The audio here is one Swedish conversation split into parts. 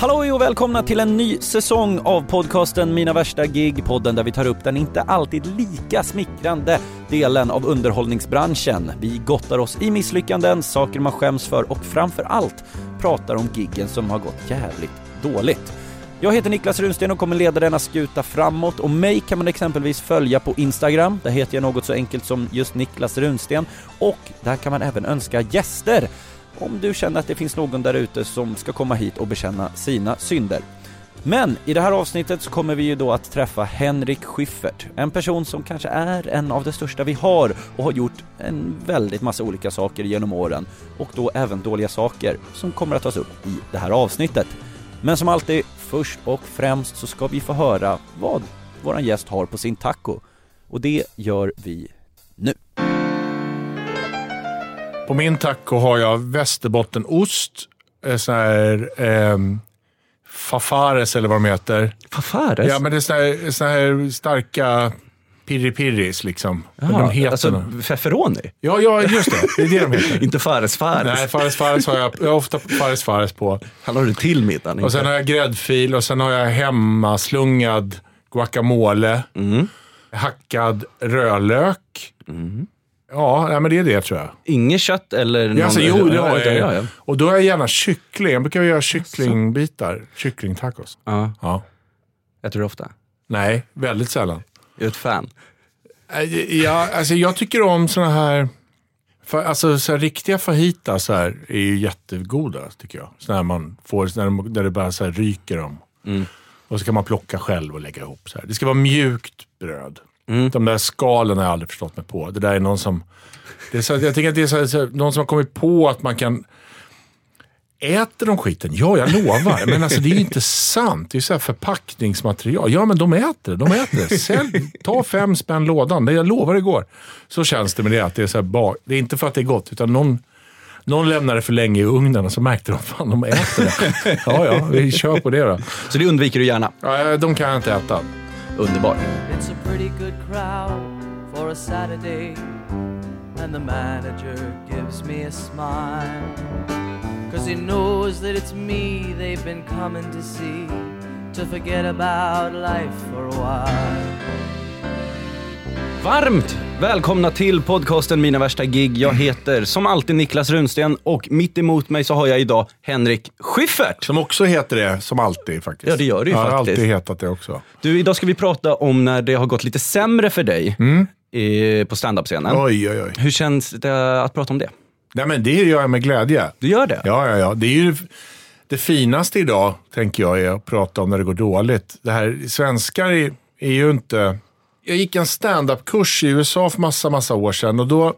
Hallå och välkomna till en ny säsong av podcasten Mina värsta gig, podden där vi tar upp den inte alltid lika smickrande delen av underhållningsbranschen. Vi gottar oss i misslyckanden, saker man skäms för och framför allt pratar om giggen som har gått jävligt dåligt. Jag heter Niklas Runsten och kommer leda denna skuta framåt och mig kan man exempelvis följa på Instagram, där heter jag något så enkelt som just Niklas Runsten och där kan man även önska gäster om du känner att det finns någon där ute som ska komma hit och bekänna sina synder. Men i det här avsnittet så kommer vi ju då att träffa Henrik Schyffert, en person som kanske är en av de största vi har och har gjort en väldigt massa olika saker genom åren och då även dåliga saker som kommer att tas upp i det här avsnittet. Men som alltid, först och främst så ska vi få höra vad våran gäst har på sin taco och det gör vi nu. På min taco har jag västerbottenost, eh, sån här ehm, fafares eller vad de heter. Fafares? Ja, men det är såna här, såna här starka pirri-pirris liksom. Jaha, de heter alltså feferoni? Ja, ja, just det. Det är det de heter. Inte fares fares? Nej, fares fares har jag, jag har ofta fares fares på. Han har det till middagen. Och sen har jag gräddfil och sen har jag hemmaslungad guacamole. Mm. Hackad rödlök. Ja, men det är det tror jag. Inget kött eller någon... Ja, alltså, jo, det har ja, jag. ja, ja. Och då har jag gärna kyckling. Jag brukar göra kycklingbitar. Kycklingtacos. ja. Ja. Tror det ofta. Nej, väldigt sällan. Är ett fan. Eh, Ja, alltså jag tycker om såna här... Alltså så här, riktiga fajitas så här, är ju jättegoda tycker jag. Såna här man får, när de, där det bara så här ryker om. Och så kan man plocka själv och lägga ihop. Så här. Det ska vara mjukt bröd. De där skalen har jag aldrig förstått mig på. Det där är någon som... Det är så, jag tänker att det är så någon som har kommit på att man kan... Äter de skiten? Ja, jag lovar. Men alltså det är ju inte sant. Det är så här förpackningsmaterial. Ja, men de äter det. De äter det. Sälj, ta fem spänn lådan. Det jag lovar det går. Så känns det med det. Att det, är så här det är inte för att det är gott, utan någon, någon lämnar det för länge i ugnen och så märkte de fan de äter det. Ja, ja, vi kör på det då. Så det undviker du gärna. Ja, de kan jag inte äta. It's a pretty good crowd for a Saturday, and the manager gives me a smile. Cause he knows that it's me they've been coming to see, to forget about life for a while. Varmt välkomna till podcasten Mina värsta gig. Jag heter som alltid Niklas Runsten och mitt emot mig så har jag idag Henrik Schyffert. Som också heter det, som alltid faktiskt. Ja, det gör det ju jag har faktiskt. alltid hetat det också. Du, idag ska vi prata om när det har gått lite sämre för dig eh, på standup-scenen. Oj, oj, oj. Hur känns det att prata om det? Nej, men det gör jag med glädje. Du gör det? Ja, ja, ja. Det är ju det finaste idag, tänker jag, är att prata om när det går dåligt. Det här, svenskar är, är ju inte... Jag gick en stand-up-kurs i USA för massa, massa år sedan och då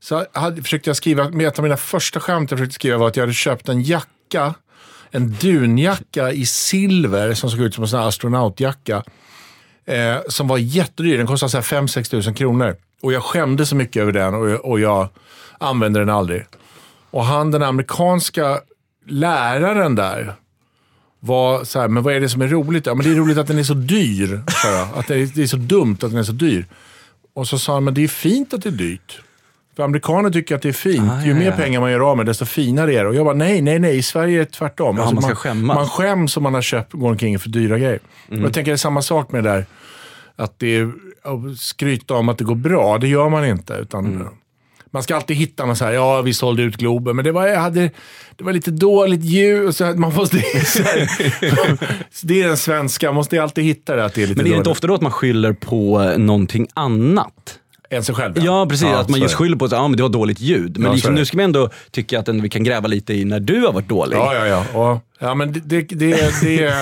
så hade, försökte jag skriva, med ett av mina första skämt jag försökte skriva var att jag hade köpt en jacka, en dunjacka i silver som såg ut som en sån här astronautjacka. Eh, som var jättedyr, den kostade 5-6 tusen kronor. Och jag skämde så mycket över den och jag, och jag använde den aldrig. Och han, den amerikanska läraren där, var så här, men vad är det som är roligt? Ja, men det är roligt att den är så dyr, jag. Att det är, det är så dumt att den är så dyr. Och så sa han, men det är fint att det är dyrt. För amerikaner tycker att det är fint. Ah, Ju ja, mer ja. pengar man gör av med, desto finare är det. Och jag bara, nej, nej, nej. I Sverige är det tvärtom. Alltså, Ja, man ska man, skämmas. man skäms om man har köpt, går omkring för dyra grejer. Mm. Och jag tänker det är samma sak med det där. Att det är, skryta om att det går bra, det gör man inte. Utan Mm. Man ska alltid hitta något så här, ja vi sålde ut Globen, men det var, jag hade, det var lite dåligt ljud. Så man måste, så här, det är den svenska, man måste alltid hitta det att det är lite Men är det inte ofta då att man skyller på någonting annat? Än sig själv Ja, precis. att man just skyller på att ah, men det var dåligt ljud. Men Ja, liksom, nu ska vi ändå tycka att vi kan gräva lite i när du har varit dålig. Ja, ja, ja. Och, ja men det, det, det, det,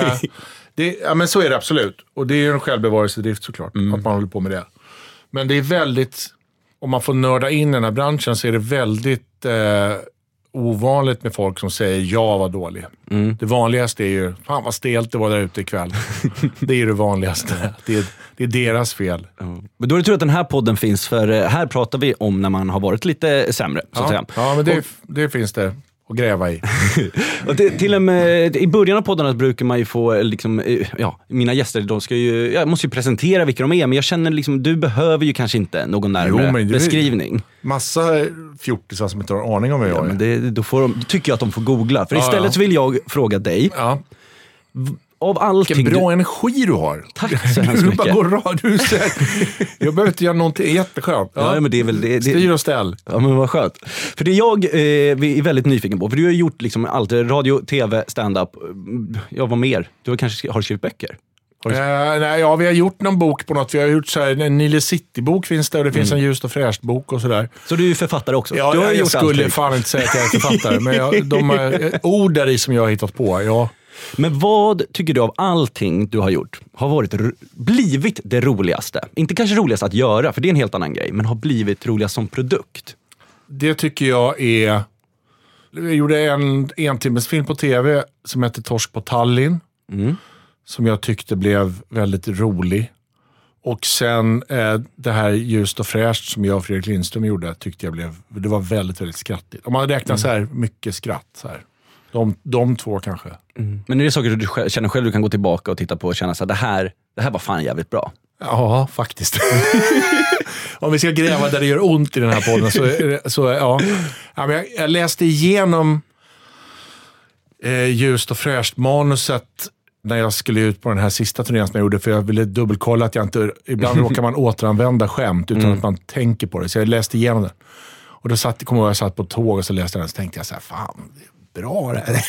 det, ja, men så är det absolut. Och det är ju en självbevarelsedrift såklart, Mm. att man håller på med det. Men det är väldigt, om man får nörda in i den här branschen så är det väldigt eh, ovanligt med folk som säger jag var dålig. Mm. Det vanligaste är ju, fan vad stelt det var där ute ikväll. det är ju det vanligaste. Det är, det är deras fel. Men då är det tur att den här podden finns, för eh, här pratar vi om när man har varit lite sämre. Så att Ja, säga. ja men det, det finns det att gräva i. Och till, till och med, I början av poddarna brukar man ju få, eh, liksom, eh, ja, mina gäster de ska ju, jag måste ju presentera vilka de är, men jag känner liksom, du behöver ju kanske inte någon närmare Jo, beskrivning. Massa fjortisar som inte har en aning om vem jag Ja, är. men det, då, får de, då tycker jag att de får googla. För Ja, istället ja. så vill jag fråga dig. Av allting Vilken bra du, energi du har. Tack så hemskt Du bara mycket. går. Du säger, jag behöver inte göra någonting. Jätteskönt. Ja, men det är väl det, det, Styr och ställ. Ja men vad skönt. För det jag eh, är väldigt nyfiken på, för du har gjort liksom allt, radio, tv, stand-up. mm, Ja vad mer? Du har kanske sk- har du skrivit böcker? Eh, nej, ja, vi har gjort någon bok på något. Vi har gjort så här, en Nile City-bok finns det och det finns en Ljust och fräscht-bok och sådär. Så du är författare också? Ja, du jag, jag skulle allting. fan inte säga att jag är författare, men jag, de är, ord där i som jag har hittat på. Ja. Men vad tycker du av allting du har gjort har varit, blivit det roligaste? Inte kanske roligast att göra, för det är en helt annan grej, men har blivit roligast som produkt? Det tycker jag är... Jag gjorde en entimmesfilm på tv som hette Torsk på Tallinn. Som jag tyckte blev väldigt rolig. Och sen eh, det här Ljust och fräscht som jag och Fredrik Lindström gjorde tyckte jag blev, det var väldigt, väldigt skrattigt. Om man räknar så här mycket skratt. Så här. De, de två kanske. Men är det saker du känner själv du kan gå tillbaka och titta på och känna att det här, det här var fan jävligt bra? Ja, faktiskt. Om vi ska gräva där det gör ont i den här podden så, så ja. ja men jag, läste igenom eh, Ljust och fräscht-manuset när jag skulle ut på den här sista turnén som jag gjorde, för jag ville dubbelkolla att jag inte... Ibland råkar man återanvända skämt utan att man tänker på det. Så jag läste igenom det. Och då satt, kommer jag ihåg, jag satt på tåg och så läste jag den och så tänkte jag så här, fan, bra det här.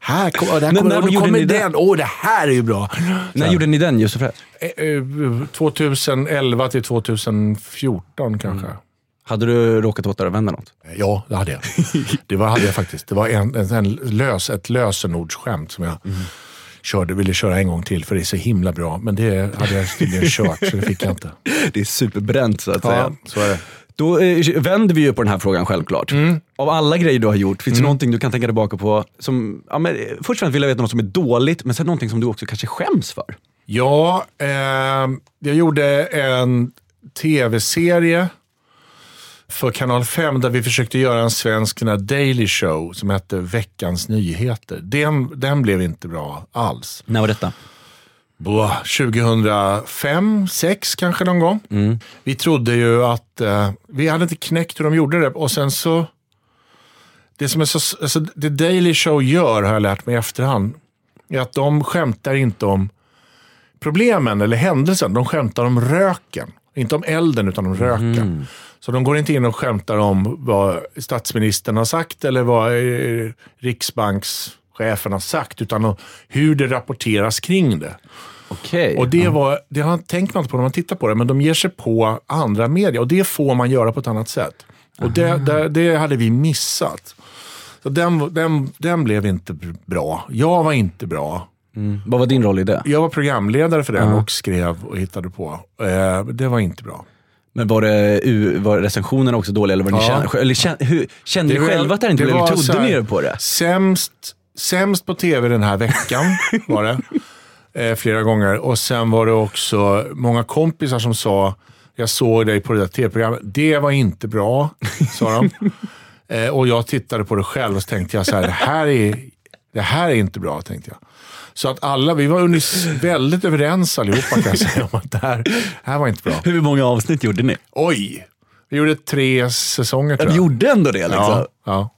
här kom, där kommer, när och då gjorde kommer den. Åh, det här är ju bra. När gjorde ni den Josef Fräs? Eh, eh, 2011 till 2014 kanske. Hade du råkat återanvända något? Ja, det hade jag. Det var, hade jag faktiskt. Det var en, en, en lös, ett lösenordsskämt som jag körde, ville köra en gång till för det är så himla bra. Men det hade jag tydligen kört så det fick jag inte. Det är superbränt så att säga. Ja, så är det. Då eh, vänder vi ju på den här frågan självklart. Av alla grejer du har gjort, finns det någonting du kan tänka tillbaka på? Som, ja, men, eh, först och främst vill jag veta något som är dåligt, men sen någonting som du också kanske skäms för. Ja, eh, jag gjorde en tv-serie för Kanal 5 där vi försökte göra en svensk här daily show som hette Veckans Nyheter. Den, den blev inte bra alls. När var detta? Boah, 2005, 6 kanske någon gång. Vi trodde ju att, eh, vi hade inte knäckt hur de gjorde det och sen så, det som är så, alltså, det Daily Show gör har jag lärt mig i efterhand, är att de skämtar inte om problemen eller händelsen, de skämtar om röken. Inte om elden utan om röken. Så de går inte in och skämtar om vad statsministern har sagt eller vad eh, riksbankschefen har sagt, utan hur det rapporteras kring det. Okej. Och det, var, det har tänkt man inte på när man tittar på det, men de ger sig på andra medier och det får man göra på ett annat sätt. Och det, det, det hade vi missat. Så den, den, den blev inte bra. Jag var inte bra. Vad var din roll i det? Jag var programledare för den och skrev och hittade på. Eh, det var inte bra. Men var, det, var recensionerna också dåliga? Eller, var ni Ja. kände, eller kände, hur, kände ni själva att det inte blev, eller trodde ni er på det? Sämst, sämst på tv den här veckan var det. Eh, flera gånger. Och sen var det också många kompisar som sa, jag såg dig på det där tv-programmet. Det var inte bra, sa de. eh, och jag tittade på det själv och så tänkte jag så här, det här är, det här är inte bra, tänkte jag. Så att alla, vi var väldigt överens allihopa kan jag säga om att det här, det här var inte bra. Hur många avsnitt gjorde ni? Oj! Vi gjorde tre säsonger tror jag. gjorde ändå det liksom? ja, ja.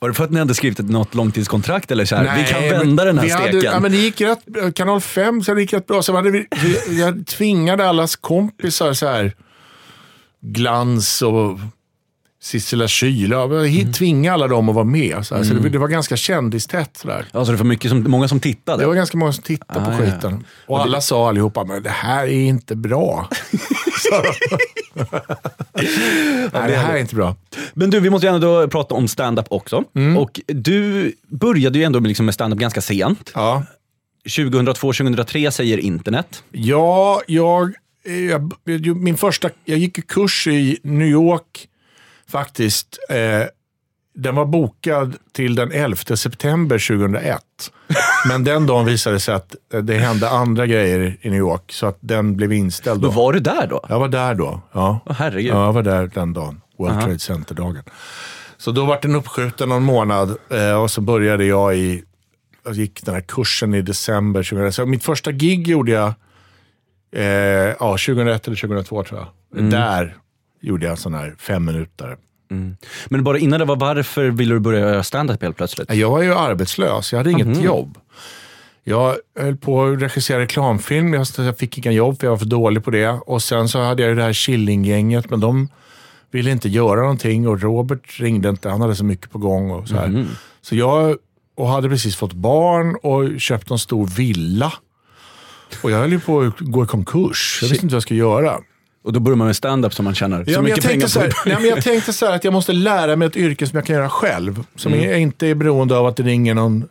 Var det för att ni hade skrivit ett något långtidskontrakt eller så här, vi kan vända den här vi hade- steken? ja, men det gick rätt, kanal 5 så det gick rätt bra. Så hade vi, vi, jag tvingade allas kompisar så här glans och Sissela Kyle. Mm. Tvinga alla dem att vara med. Så, här. så det, det, var ganska kändistätt. Sådär. Ja, så det var mycket som, många som tittade? Det var ganska många som tittade ah, på skiten. Ja. Och alla sa allihopa, men det här är inte bra. Nej, det här är inte bra. Men du, vi måste ju ändå prata om stand-up också. Mm. Och du började ju ändå liksom med stand-up ganska sent. Ja. 2002-2003 säger internet. Ja, jag, jag, min första, jag gick kurs i New York faktiskt. Eh, den var bokad till den 11 september 2001. Men den dagen visade det sig att det hände andra grejer i New York, så att den blev inställd. Då. Men var du där då? Jag var där då, ja. Oh, herregud. Ja, jag var där den dagen. World uh -huh. Trade Center-dagen. Så då var den uppskjuten någon månad eh, och så började jag i, jag gick den här kursen i december 2001. Så mitt första gig gjorde jag eh, ja, 2001 eller 2002 tror jag. Mm. Där gjorde jag en sån här fem minuter Mm. Men bara innan det var, varför ville du börja göra standup helt plötsligt? Jag var ju arbetslös, jag hade inget mm. jobb. Jag höll på att regissera reklamfilm, jag fick inga jobb för jag var för dålig på det. Och sen så hade jag det här Killinggänget, men de ville inte göra någonting och Robert ringde inte, han hade så mycket på gång. och Så. Mm. så jag och hade precis fått barn och köpt en stor villa. Och jag höll ju på att gå i konkurs. Jag visste inte vad jag skulle göra. Och då börjar man med stand-up som man tjänar ja, så mycket pengar så här, nej, men Jag tänkte så här, att jag måste lära mig ett yrke som jag kan göra själv. Som mm. inte är beroende av att det ringer någon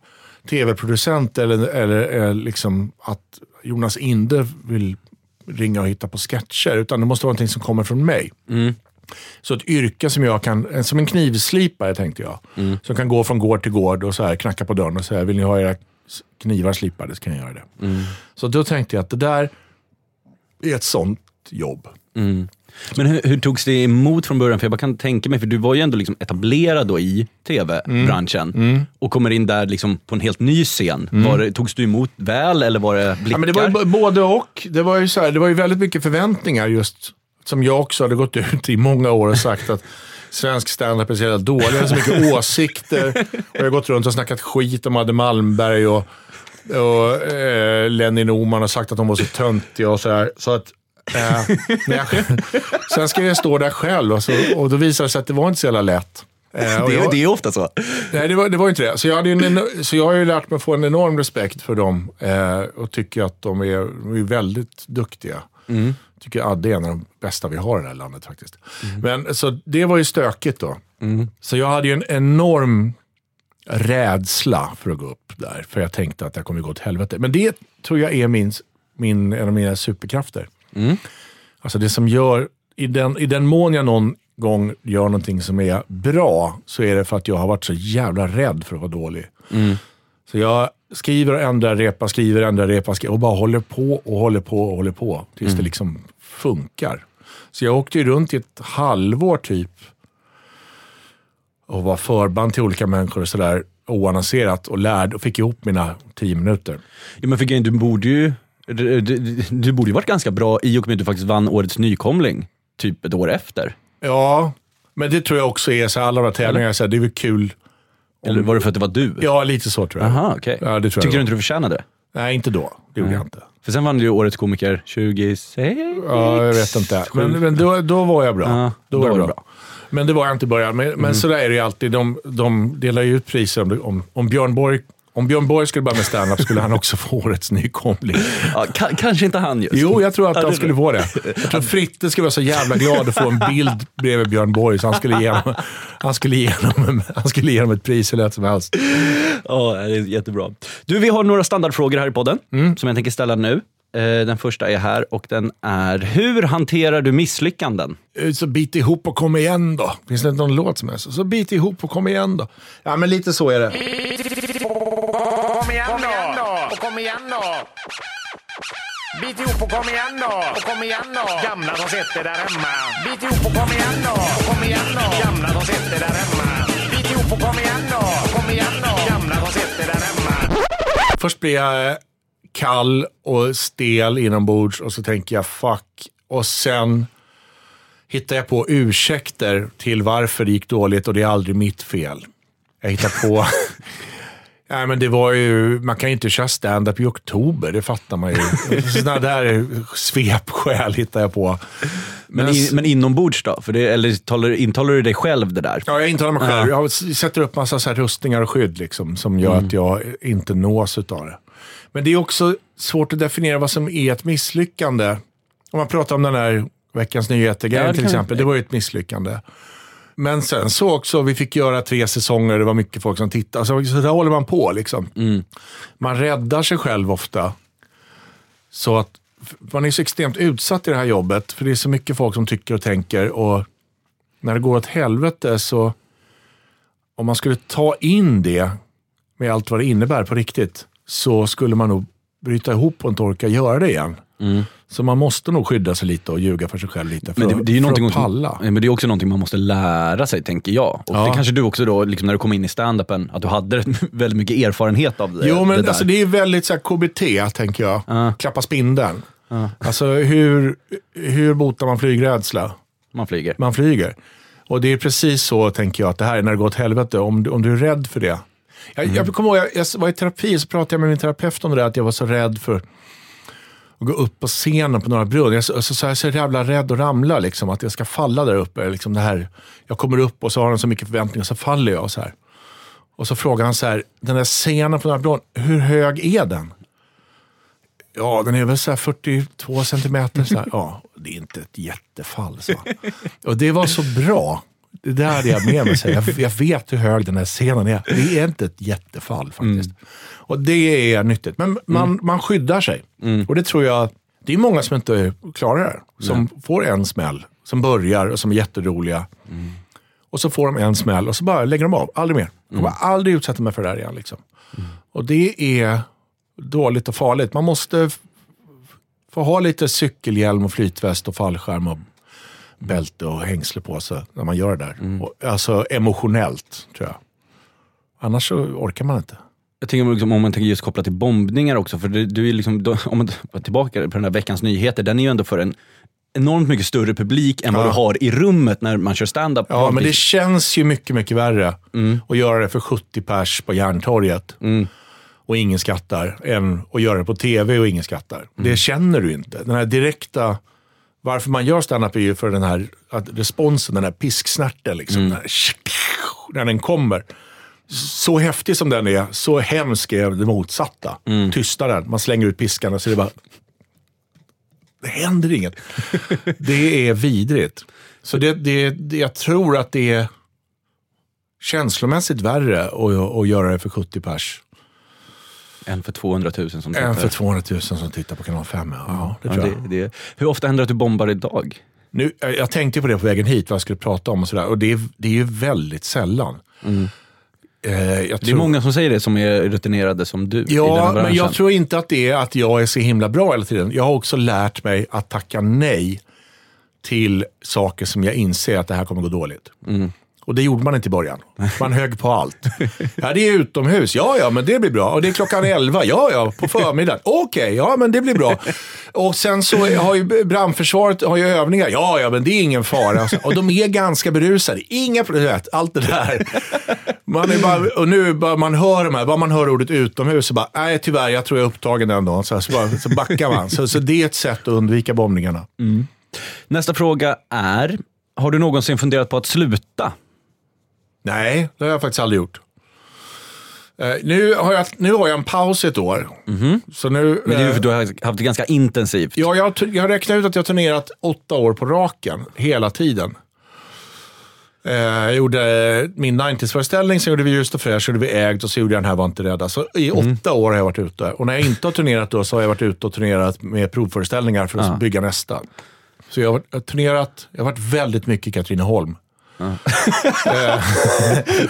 tv-producent eller, eller, eller liksom att Jonas Inde vill ringa och hitta på sketcher. Utan det måste vara någonting som kommer från mig. Mm. Så ett yrke som jag kan, som en knivslipare tänkte jag. Mm. Som kan gå från gård till gård och så här, knacka på dörren och säga, vill ni ha era knivar slipade så kan jag göra det. Mm. Så då tänkte jag att det där är ett sånt jobb. Mm. Men hur, hur togs det emot från början? För jag bara kan tänka mig, för du var ju ändå liksom etablerad då i tv-branschen mm. mm. och kommer in där liksom på en helt ny scen. Mm. Var det, togs du emot väl eller var det blickar? Ja, men det var både och. Det var, ju så här, det var ju väldigt mycket förväntningar just som jag också hade gått ut i många år och sagt att svensk standup är så jävla dålig. Jag har så mycket åsikter. Och jag har gått runt och snackat skit om Adde Malmberg och, och eh, Lenny Norman och sagt att de var så töntiga och så här. Så att Eh, jag, sen ska jag stå där själv och, så, och då visade det sig att det var inte så jävla lätt. Eh, det, jag, det är ofta så. Nej, det var, det var inte det. Så jag, en, så jag har ju lärt mig att få en enorm respekt för dem eh, och tycker att de är, de är väldigt duktiga. Mm. tycker Adde är en av de bästa vi har i det här landet faktiskt. Mm. Men, så det var ju stökigt då. Mm. Så jag hade ju en enorm rädsla för att gå upp där. För jag tänkte att det kommer gå åt helvete. Men det tror jag är min, min, en av mina superkrafter. Mm. Alltså det som gör, i den, i den mån jag någon gång gör någonting som är bra, så är det för att jag har varit så jävla rädd för att vara dålig. Mm. Så jag skriver och ändrar repa, skriver och ändrar repa och bara håller på och håller på och håller på tills mm. det liksom funkar. Så jag åkte ju runt i ett halvår typ och var förband till olika människor och sådär oannonserat och lärde och fick ihop mina tio minuter. Ja, men för du borde ju du, du, du borde ju varit ganska bra i och med att du faktiskt vann Årets nykomling, typ ett år efter. Ja, men det tror jag också är så alla de här tävlingarna, så här, det är väl kul. Om... Eller var det för att det var du? Ja, lite så tror jag. Aha, okay. ja, det tror Tyckte jag du inte du förtjänade det? Nej, inte då. Det gjorde jag inte. För sen vann du ju Årets komiker 26? Ja, jag vet inte. Men, men då, då var jag bra. Ja, då, då var jag bra. bra. Men det var jag inte i början. Men, mm. men sådär är det ju alltid. De, de delar ju ut priser om, om, om Björn Borg om Björn Borg skulle börja med standup skulle han också få årets nykomling. Ja, kanske inte han just. Jo, jag tror att han skulle få det. Jag tror Fritte skulle vara så jävla glad att få en bild bredvid Björn Borg, så han skulle ge honom, han skulle ge honom, han skulle ge honom ett pris hur lätt som helst. Ja, det är jättebra. Du, vi har några standardfrågor här i podden mm. som jag tänker ställa nu. Eh, den första är här och den är, hur hanterar du misslyckanden? Eh, så bit ihop och kom igen då. Finns det inte någon låt som är så? Så bit ihop och kom igen då. Ja, men lite så är det. Igen då! Bit ihop och kom igen då! Och kom igen då! Gamla som sitter där hemma. Bit ihop och kom igen då! Och kom igen då! Gamla som sitter där hemma. Bit ihop och kom igen då! Och kom igen då! Gamla som sitter där hemma. Först blir jag eh, kall och stel inombords och så tänker jag fuck. Och sen hittar jag på ursäkter till varför det gick dåligt och det är aldrig mitt fel. Jag hittar på Nej, men det var ju, man kan ju inte köra stand-up i oktober, det fattar man ju. Sådana där svepskäl hittar jag på. Men, in, men inombords då? För det, eller talar, intalar du dig själv det där? Ja, jag intalar mig själv. Jag sätter upp massa så här rustningar och skydd liksom, som gör att jag inte nås av det. Men det är också svårt att definiera vad som är ett misslyckande. Om man pratar om den här Veckans Nyheter-grejen Ja, till kan- exempel. Det var ju ett misslyckande. Men sen så också, vi fick göra tre säsonger, det var mycket folk som tittade. Så, så där håller man på liksom. Man räddar sig själv ofta. Så att man är så extremt utsatt i det här jobbet, för det är så mycket folk som tycker och tänker. Och när det går åt helvete så, om man skulle ta in det med allt vad det innebär på riktigt, så skulle man nog bryta ihop och inte orka göra det igen. Så man måste nog skydda sig lite och ljuga för sig själv lite för, Men det, det är ju för att palla. Men det är också någonting man måste lära sig, tänker jag. Och Ja. det kanske du också då, liksom när du kom in i standupen, att du hade väldigt mycket erfarenhet av det, Jo, men det där. alltså, det är väldigt så KBT, tänker jag. Ja. Klappa spindeln. Alltså, hur, hur botar man flygrädsla? Man flyger. Man flyger. Och det är precis så, tänker jag, att det här är när det går åt helvete. Om du, om du är rädd för det. Jag, Mm. jag kommer ihåg, jag, jag var i terapi, så pratade jag med min terapeut om det där, att jag var så rädd för och gå upp på scenen på Norra Brunn. Jag, så, så, så, jag är så jävla rädd att ramla, liksom, att jag ska falla där uppe. Liksom det här. Jag kommer upp och så har han så mycket förväntningar, och så faller jag. Så här. Och så frågar han så här, den där scenen på Norra Brunn, hur hög är den? Ja, den är väl så här 42 centimeter. Så här. Ja, det är inte ett jättefall. Så. Och det var så bra. Det där hade jag med mig. Så. Jag, jag vet hur hög den här scenen är. Det är inte ett jättefall faktiskt. Och det är nyttigt. Men man, man skyddar sig. Och det tror jag, det är många som inte klarar det. Som får en smäll, som börjar och som är jätteroliga. Och så får de en smäll och så bara lägger de av. Aldrig mer. Jag kommer aldrig utsätta mig för det här igen. Liksom. Och det är dåligt och farligt. Man måste få ha lite cykelhjälm och flytväst och fallskärm och bälte och hängsle på sig när man gör det där. Och, alltså emotionellt, tror jag. Annars så orkar man inte. Jag tänker liksom, om man tänker just kopplat till bombningar också, för det, du är liksom, då, om man tillbaka på den här veckans nyheter, den är ju ändå för en enormt mycket större publik än vad Ja. du har i rummet när man kör stand-up. Ja, men det känns ju mycket, mycket värre att göra det för 70 pers på Järntorget och ingen skrattar, än att göra det på tv och ingen skrattar. Det känner du inte. Den här direkta... Varför man gör standup är ju för den här att responsen, den här pisksnärten. Liksom, den här, när den kommer. Så häftig som den är, så hemsk är det motsatta. Tystnaden. Man slänger ut piskan och så är det bara... Det händer inget. Det är vidrigt. Så det, det, det, jag tror att det är känslomässigt värre att, att göra det för 70 pers En för 200 000 som än för tittar. 200 000 som tittar på kanal 5. Ja, det Ja, tror jag. det, det, hur ofta händer det att du bombar idag? Nu, jag tänkte på det på vägen hit, vad jag skulle prata om och sådär. Och det är, det är ju väldigt sällan. Eh, jag Det är många som säger det som är rutinerade som du Ja, men jag tror inte att det är att jag är så himla bra hela tiden. Jag har också lärt mig att tacka nej till saker som jag inser att det här kommer gå dåligt. Mm. Och det gjorde man inte i början. Man högg på allt. Ja, det är utomhus. Ja, ja, men det blir bra. Och det är klockan 11. Ja, ja, på förmiddagen. Okej, ja, men det blir bra. Och sen så har ju brandförsvaret har ju övningar. Ja, ja, men det är ingen fara. Och de är ganska berusade. Inga problem. Allt det där. Man är bara, och nu bara man hör de här, bara man hör ordet utomhus så bara, nej tyvärr, jag tror jag är upptagen den dagen. Så, här, så, bara, så backar man. Så, så det är ett sätt att undvika bombningarna. Mm. Nästa fråga är, har du någonsin funderat på att sluta? Nej, det har jag faktiskt aldrig gjort. Eh, nu, har jag, nu har jag en paus i ett år. Så nu, Men det är ju eh, för att du har haft det ganska intensivt. ja, jag, jag har räknat ut att jag har turnerat åtta år på raken, hela tiden. Eh, jag gjorde eh, min 90s-föreställning, sen gjorde vi Just och Fräsch, så gjorde vi Ägd och så gjorde jag Den här var inte rädda. Så i åtta år har jag varit ute. Och när jag inte har turnerat då så har jag varit ute och turnerat med provföreställningar för att bygga nästa. Så jag har, jag har turnerat, jag har varit väldigt mycket i Katrineholm.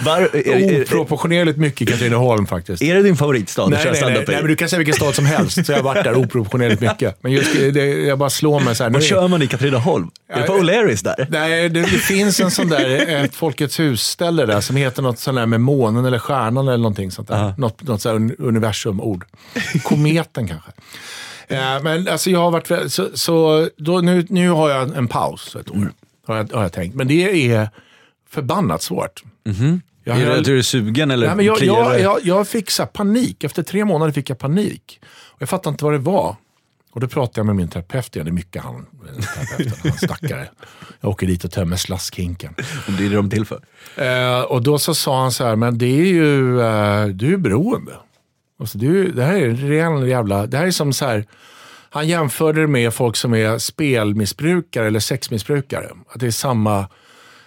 Var, är, Oproportionerligt mycket i Katrineholm faktiskt. är det din favoritstad Nej, nej, nej, nej, men du kan säga vilken stad som helst, så jag har varit där oproportionerligt mycket. Men just det, jag bara slår mig så här. nu Vad kör man i Katrineholm? Är det på O'Learys där? Nej, det, det finns en sån där ett Folkets hus-ställe där som heter något sån där med månen eller stjärnan eller någonting sånt där. Aha. Något, något sånt universum-ord. Kometen kanske. Ja, men alltså jag har varit, så, så då, nu, nu har jag en paus ett år, har, jag, har jag tänkt. Men det är förbannat svårt. Jag är det du är sugen eller Nej, men jag, jag, jag, jag fick så panik. Efter tre månader fick jag panik. Och jag fattade inte vad det var. Och då pratade jag med min terapeut igen. Det är mycket han, terapeuten, han stackare. Jag åker dit och tömmer slaskhinken. Om det är det de till för. Eh, och då så sa han så här, men det är ju, eh, du är beroende. Alltså, du, det här är en ren jävla, det här är som så här, han jämförde det med folk som är spelmissbrukare eller sexmissbrukare. Att det är samma,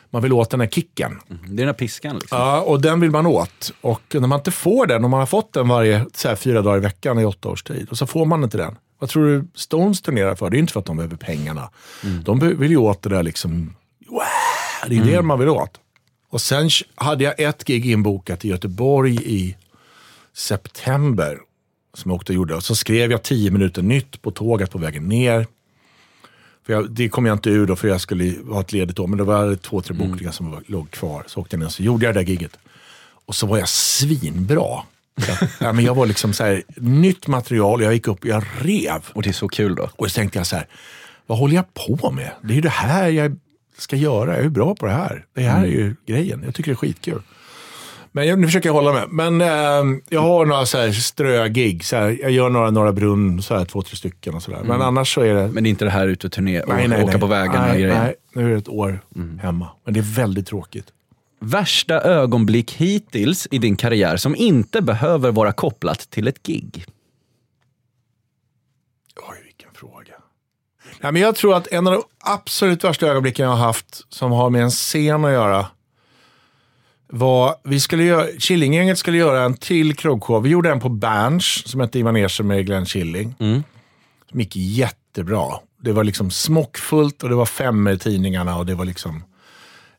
man vill åt den här kicken. Det är den här piskan liksom. Ja, och den vill man åt. Och när man inte får den, om man har fått den varje så här, fyra dagar i veckan i åtta års tid, och så får man inte den. Vad tror du Stones turnerar för? Det är inte för att de behöver pengarna. De be- vill ju åt det där liksom, wow, det är det man vill åt. Och sen hade jag ett gig inbokat i Göteborg i september, som jag åkte och gjorde. Och så skrev jag tio minuter nytt på tåget på vägen ner. För jag, det kom jag inte ur då, för jag skulle ha ett ledigt år. Men det var två, tre bokningar som var, låg kvar. Så åkte jag ner och så gjorde jag det där giget. Och så var jag svinbra. Att, ja, men jag var liksom så här, nytt material, jag gick upp och jag rev. Och det är så kul då. Och så tänkte jag så här, vad håller jag på med? Det är ju det här jag ska göra. Jag är bra på det här. Det här är ju grejen. Jag tycker det är skitkul. Men jag, nu försöker jag hålla med. Men eh, jag har några så här strögig. Så här, jag gör några Norra Brunn, så här, två, tre stycken och sådär. Men annars så är det... Men det är inte det här ute och turné och nej, nej, åka nej. på vägarna och nej, grejer. nej, nu är det ett år hemma. Men det är väldigt tråkigt. Värsta ögonblick hittills i din karriär som inte behöver vara kopplat till ett gig? Oj, vilken fråga. Nej, men jag tror att en av de absolut värsta ögonblicken jag har haft som har med en scen att göra var, vi skulle göra, Killinggänget skulle göra en till krogshow. Vi gjorde en på Berns som hette Ivan Ersson med Glenn Killing. Som gick jättebra. Det var liksom smockfullt och det var fem i tidningarna och det var liksom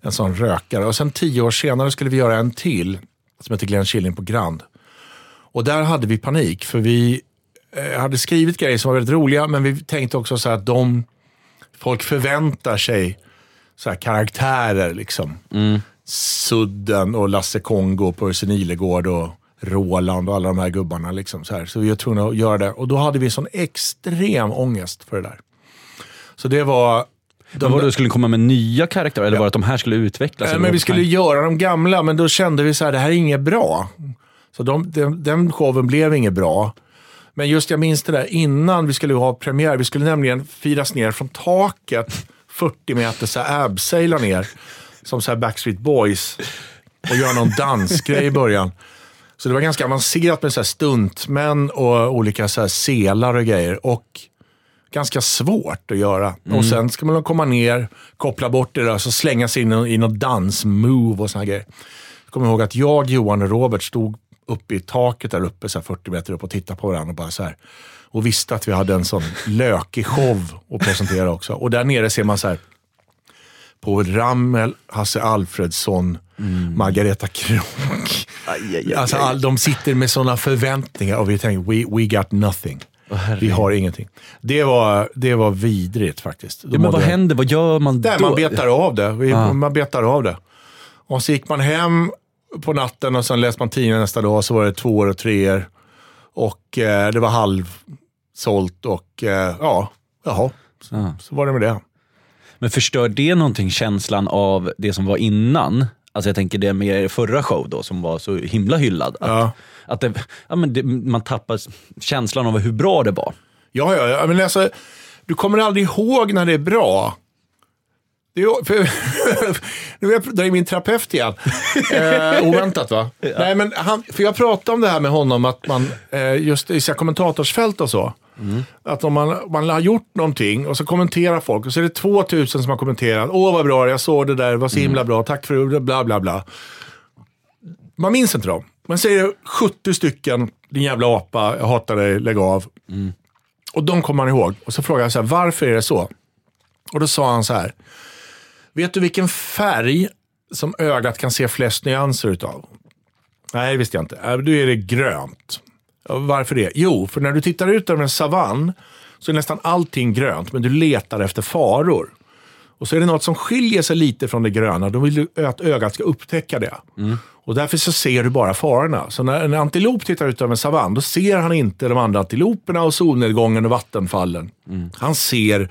en sån rökare. Och sen tio år senare skulle vi göra en till som hette Glenn Killing på Grand. Och där hade vi panik för vi eh, hade skrivit grejer som var väldigt roliga men vi tänkte också så att de, folk förväntar sig så här karaktärer liksom. Sudden och Lasse Kongo, Percy Nilegård och Roland och alla de här gubbarna. Liksom, så, här. så vi var tvungna att göra det. Och då hade vi sån extrem ångest för det där. Så det var... De, var det du skulle komma med nya karaktärer eller var det att de här skulle utvecklas? Nej, men vi skulle göra de gamla, men då kände vi så här, det här är inget bra. Så de, den, den showen blev inget bra. Men just jag minns det där innan vi skulle ha premiär. Vi skulle nämligen firas ner från taket 40 meter så abseilar ner. Som så här Backstreet Boys. Och göra någon dansgrej i början. Så det var ganska avancerat med så här stuntmän och olika så här selar och grejer. Och ganska svårt att göra. Och sen ska man komma ner, koppla bort det där, så slänga sig in i någon dansmove och såna här grejer. Jag kommer ihåg att jag, Johan och Robert stod uppe i taket där uppe, så här 40 meter upp och tittade på varandra och bara så här. Och visste att vi hade en sån lökig show att presentera också. Och där nere ser man så här på Rammel, Hasse Alfredsson, Margareta Krook. Alltså, all, de sitter med sådana förväntningar och vi tänker, we, we got nothing. vi har ingenting. Det var, det var vidrigt faktiskt. Ja, men vad jag- händer? Vad gör man Där, då? man betar av det. Vi, Man betar av det. Och så gick man hem på natten och sen läste man tidningen nästa dag så var det tvåor och treor. Och eh, det var halvsålt och eh, ja, jaha. Så, Ja. så var det med det. Men förstör det någonting känslan av det som var innan? Alltså jag tänker det med er förra show då som var så himla hyllad. Att, Ja. att det, ja, men det, man tappar känslan av hur bra det var. Ja, ja, ja. Men alltså, du kommer aldrig ihåg när det är bra. Det är, för, nu vill jag dra in min terapeut igen. Eh, oväntat va? Nej, men han, för jag pratade om det här med honom, att man eh, just i kommentatorsfält och så. Att om man, man har gjort någonting och så kommenterar folk och så är det 2000 som har kommenterat. Åh vad bra, jag såg det där, det var så himla bra, tack för det, bla bla bla. Man minns inte dem. Man säger 70 stycken, din jävla apa, jag hatar dig, lägg av. Och de kommer man ihåg. Och så frågade jag så här, varför är det så? Och då sa han så här. Vet du vilken färg som ögat kan se flest nyanser utav? Nej, det visste jag inte. Äh, då är det grönt. Varför det? Jo, för när du tittar ut över en savann så är nästan allting grönt, men du letar efter faror. Och så är det något som skiljer sig lite från det gröna, då vill du att ögat ska upptäcka det. Och därför så ser du bara farorna. Så när en antilop tittar ut över en savann, då ser han inte de andra antiloperna och solnedgången och vattenfallen. Han ser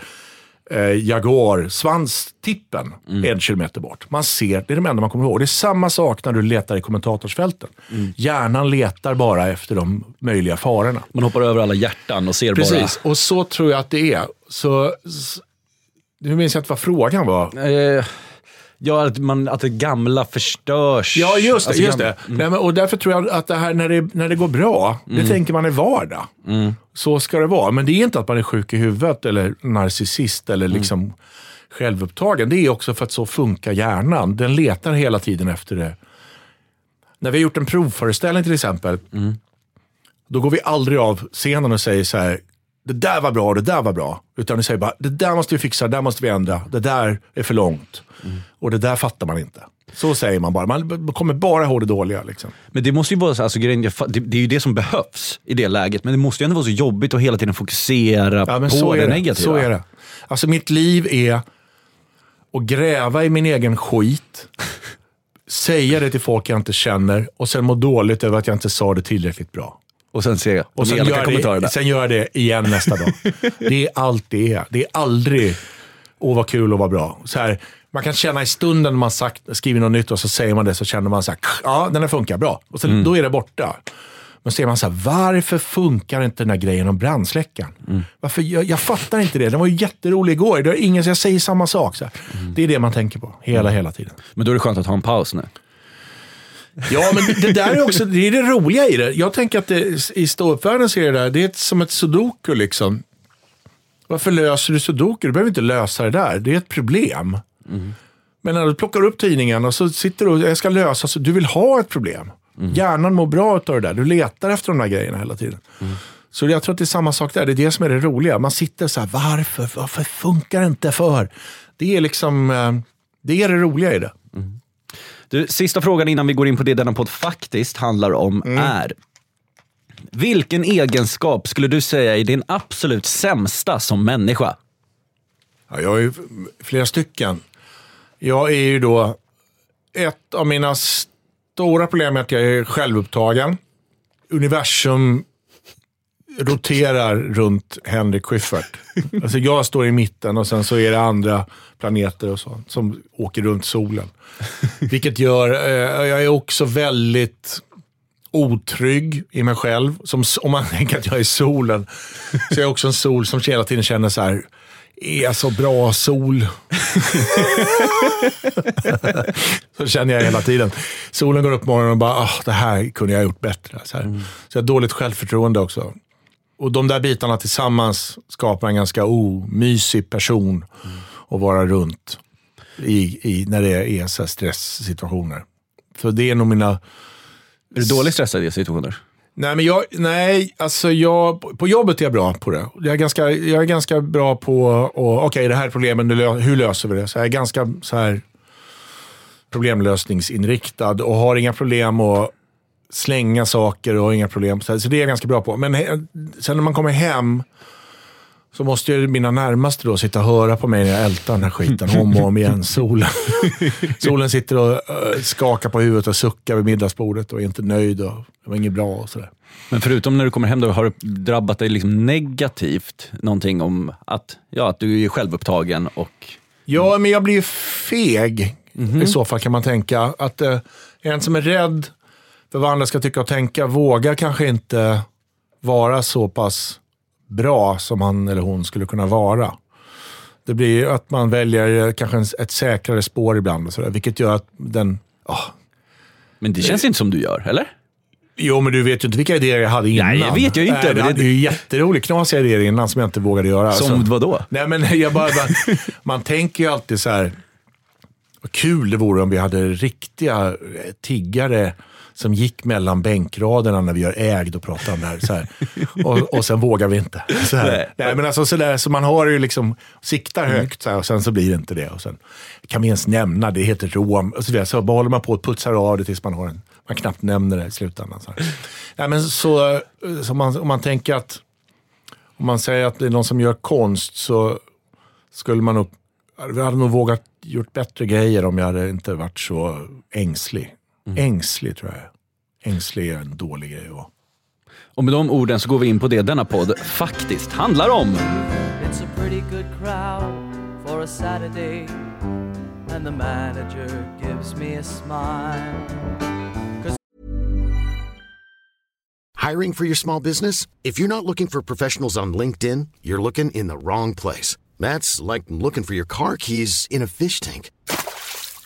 eh, Jaguar, svanstippen en kilometer bort. Man ser, det är det enda man kommer ihåg. Det är samma sak när du letar i kommentatorsfälten. Hjärnan letar bara efter de möjliga farorna. Man hoppar över alla hjärtan och ser Precis, och så tror jag att det är. Så, nu minns jag inte vad frågan var. bara... Eh, ja, att, man, att det gamla förstörs. Ja, just det. Alltså, just det. Nej, men, och därför tror jag att det här när det, när det går bra, det tänker man är vardag. Så ska det vara. Men det är inte att man är sjuk i huvudet eller narcissist eller liksom självupptagen. Det är också för att så funkar hjärnan. Den letar hela tiden efter det. När vi har gjort en provföreställning till exempel, då går vi aldrig av scenen och säger så här, det där var bra, det där var bra. Utan vi säger bara, det där måste vi fixa, det där måste vi ändra, det där är för långt. Och det där fattar man inte. Så säger man bara. Man kommer bara ihåg det dåliga. Liksom. Men det måste ju vara så, alltså, grejen, det, det är ju det som behövs i det läget. Men det måste ju ändå vara så jobbigt att hela tiden fokusera Ja, på så det, är det. negativa. Så är det. Alltså mitt liv är att gräva i min egen skit, säga det till folk jag inte känner och sen må dåligt över att jag inte sa det tillräckligt bra. Och sen se Och de sen elaka gör, kommentarerna. det, sen gör jag det igen nästa dag. Det är allt det är. Det är aldrig, åh vad kul och vad bra. Så här, man kan känna i stunden när man sagt, skriver något nytt och så säger man det, så känner man så här, ja den här funkar bra. Och sen, då är det borta. Men så är man så här, varför funkar inte den här grejen om brandsläckaren? Varför, jag, jag fattar inte det. Den var ju jätterolig igår. Det är ingen, jag säger samma sak. Så här. Det är det man tänker på hela, hela tiden. Men då är det skönt att ha en paus nu. Ja, men det där är också det, är det roliga i det. Jag tänker att det, i ståuppvärlden så är det där, det är ett, som ett sudoku liksom. Varför löser du sudoku? Du behöver inte lösa det där. Det är ett problem. Men när du plockar upp tidningen och så sitter du och jag ska lösa, så du vill ha ett problem. Hjärnan mår bra av det där. Du letar efter de där grejerna hela tiden. Så jag tror att det är samma sak där. Det är det som är det roliga. Man sitter så här, varför? Varför funkar det inte för? Det är liksom, eh, det är det roliga i det. Du, sista frågan innan vi går in på det denna podd faktiskt handlar om Mm. är. Vilken egenskap skulle du säga är din absolut sämsta som människa? Ja, jag har ju flera stycken. Jag är ju då, ett av mina stora problem är att jag är självupptagen. Universum roterar runt Henrik Schyffert. Alltså jag står i mitten och sen så är det andra planeter och sånt som åker runt solen. Vilket gör, eh, jag är också väldigt otrygg i mig själv. Som, om man tänker att jag är solen, så jag är också en sol som hela tiden känner så här, är jag så bra sol? så känner jag hela tiden. Solen går upp på morgonen och bara, ah, det här kunde jag ha gjort bättre. Så, här. så jag har dåligt självförtroende också. Och de där bitarna tillsammans skapar en ganska omysig person att vara runt i, i, när det är så stresssituationer. Så det är nog mina... Är du dåligt stressad i situationer? Nej, men jag, nej alltså jag, på jobbet är jag bra på det. Jag är ganska, jag är ganska bra på, okej det här är lö- hur löser vi det? Så jag är ganska så här problemlösningsinriktad och har inga problem att slänga saker och inga problem. Så, det är jag ganska bra på. Men sen när man kommer hem så måste ju mina närmaste då sitta och höra på mig när jag ältar den här skiten om och om igen. Solen, Solen sitter och eh, skakar på huvudet och suckar vid middagsbordet och är inte nöjd och det var inget bra och sådär. Men förutom när du kommer hem, då, har det drabbat dig liksom negativt någonting om att, ja, att du är självupptagen och Ja, men jag blir feg i så fall kan man tänka. Att eh, en som är rädd för vad andra ska tycka och tänka vågar kanske inte vara så pass bra som han eller hon skulle kunna vara. Det blir ju att man väljer kanske ett säkrare spår ibland, och så där, vilket gör att den... ah, Men det känns inte som du gör, eller? Jo, men du vet ju inte vilka idéer jag hade innan. Nej, jag vet ju inte, men Jag det- hade ju jätteroliga, knasiga idéer innan som jag inte vågade göra. Som alltså. vad då? Nej, men jag bara, bara, man tänker ju alltid så här, vad kul det vore om vi hade riktiga eh, tiggare som gick mellan bänkraderna när vi gör ägd och pratar om det här. Så här. Och, och sen vågar vi inte. Så, här. Nej. Nej. men alltså, så, där, så man har ju liksom, siktar högt så här, och sen så blir det inte det. Och sen kan vi ens nämna, det heter rom. Och så, vidare. så bara håller man på att putsa av det tills man har en, man knappt nämner det i slutändan. Så, här. Nej, men så, så man, om man tänker att om man säger att det är någon som gör konst så skulle man nog, vi hade nog vågat gjort bättre grejer om jag hade inte varit så ängslig. Ängslig tror jag. Ängslig är en dålig grej att vara. Och med de orden så går vi in på det denna podd faktiskt handlar om. It's a pretty good crowd for a Saturday, and the manager gives me a smile. Hiring for your small business? If you're not looking for professionals on LinkedIn, you're looking in the wrong place. That's like looking for your car keys in a fish tank.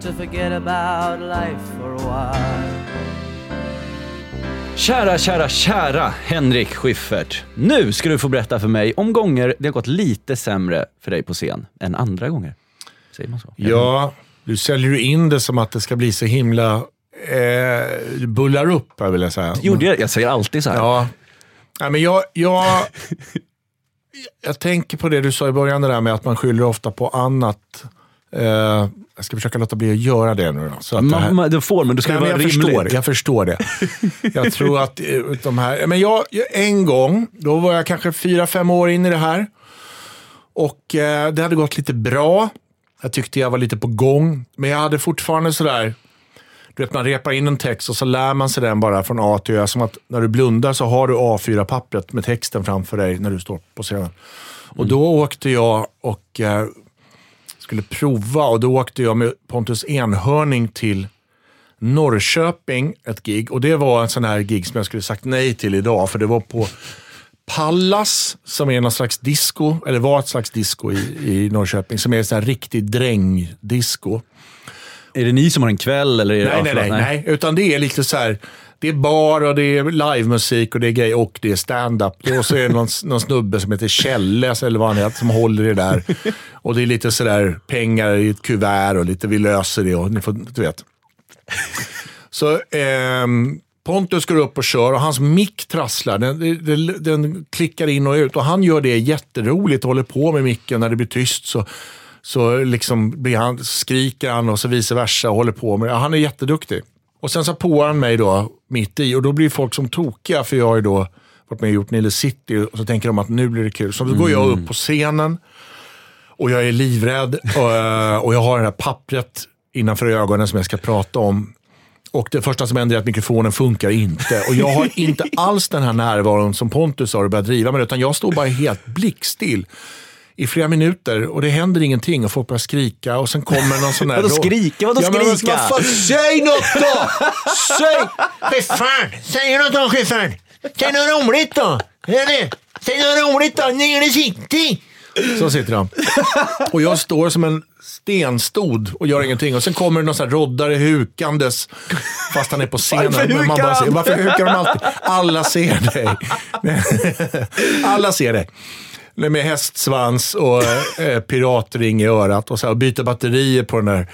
to forget about life for a while. Kära, kära, kära Henrik Schyffert. Nu ska du få berätta för mig om gånger det har gått lite sämre för dig på scen än andra gånger. Säger man så? Ja, du säljer ju in det som att det ska bli så himla... Eh, bullar upp, här vill jag säga. Gjorde jag? Jag säger alltid så här. Ja. Nej, men jag, jag, jag tänker på det du sa i början, det där med att man skyller ofta på annat. Eh, jag ska försöka låta bli att göra det nu då. Så att Man, man, det får, men då ska Nej, vara jag rimligt. förstår, jag förstår det. Jag tror att eh, de här... Men jag, jag- en gång, då var jag kanske fyra, fem år in i det här. Och eh, det hade gått lite bra. Jag tyckte jag var lite på gång. Men jag hade fortfarande sådär... Du vet, man repar in en text och så lär man sig den bara från A till Ö. Som att när du blundar så har du A4-pappret med texten framför dig när du står på scenen. Och då åkte jag och eh, skulle prova och då åkte jag med Pontus Enhörning till Norrköping, ett gig. Och det var en sån här gig som jag skulle sagt nej till idag, för det var på Pallas, som är någon slags disco, eller var ett slags disco i, i Norrköping, som är en sån här riktig drängdisco. Är det ni som har en kväll? Eller Nej, nej, nej, nej. Utan det är lite så här. Det är bar och det är livemusik och det är grej och det är stand-up. Och så är det någon, någon snubbe som heter Kjelle, eller vad han heter, som håller i det där. Och det är lite sådär pengar i ett kuvert och lite vi löser det och ni får, du vet. Så ehm, Pontus går upp och kör och hans mick trasslar. Den, den, den klickar in och ut och han gör det jätteroligt och håller på med micken när det blir tyst. Så, så liksom blir han, skriker han och så vice versa och håller på med det. Han är jätteduktig. Och sen så påar han mig då mitt i och då blir folk som tokiga för jag har ju då varit med och gjort Nile City och så tänker de att nu blir det kul. Så då går jag upp på scenen och jag är livrädd och, eh, och jag har det här pappret innanför ögonen som jag ska prata om. Och det första som händer är att mikrofonen funkar inte. Och jag har inte alls den här närvaron som Pontus har och börjar driva med, utan jag står bara helt blickstill i flera minuter och det händer ingenting och folk börjar skrika och sen kommer någon sån här... Vadå skrika? Vadå ja, men vad- skrika? Vad fan, säg något då! Säg! Chefen! Säg något då chefen! Säg något roligt då! Säg något roligt då! Nere City! Så sitter de. Och jag står som en stenstod och gör ingenting. Och sen kommer det någon sån här roddare hukandes fast han är på scenen. Varför Men man bara han? ser, varför hukar de alltid? Alla ser dig. Alla ser dig. Med hästsvans och eh, piratring i örat och, så här, och byter batterier på den där.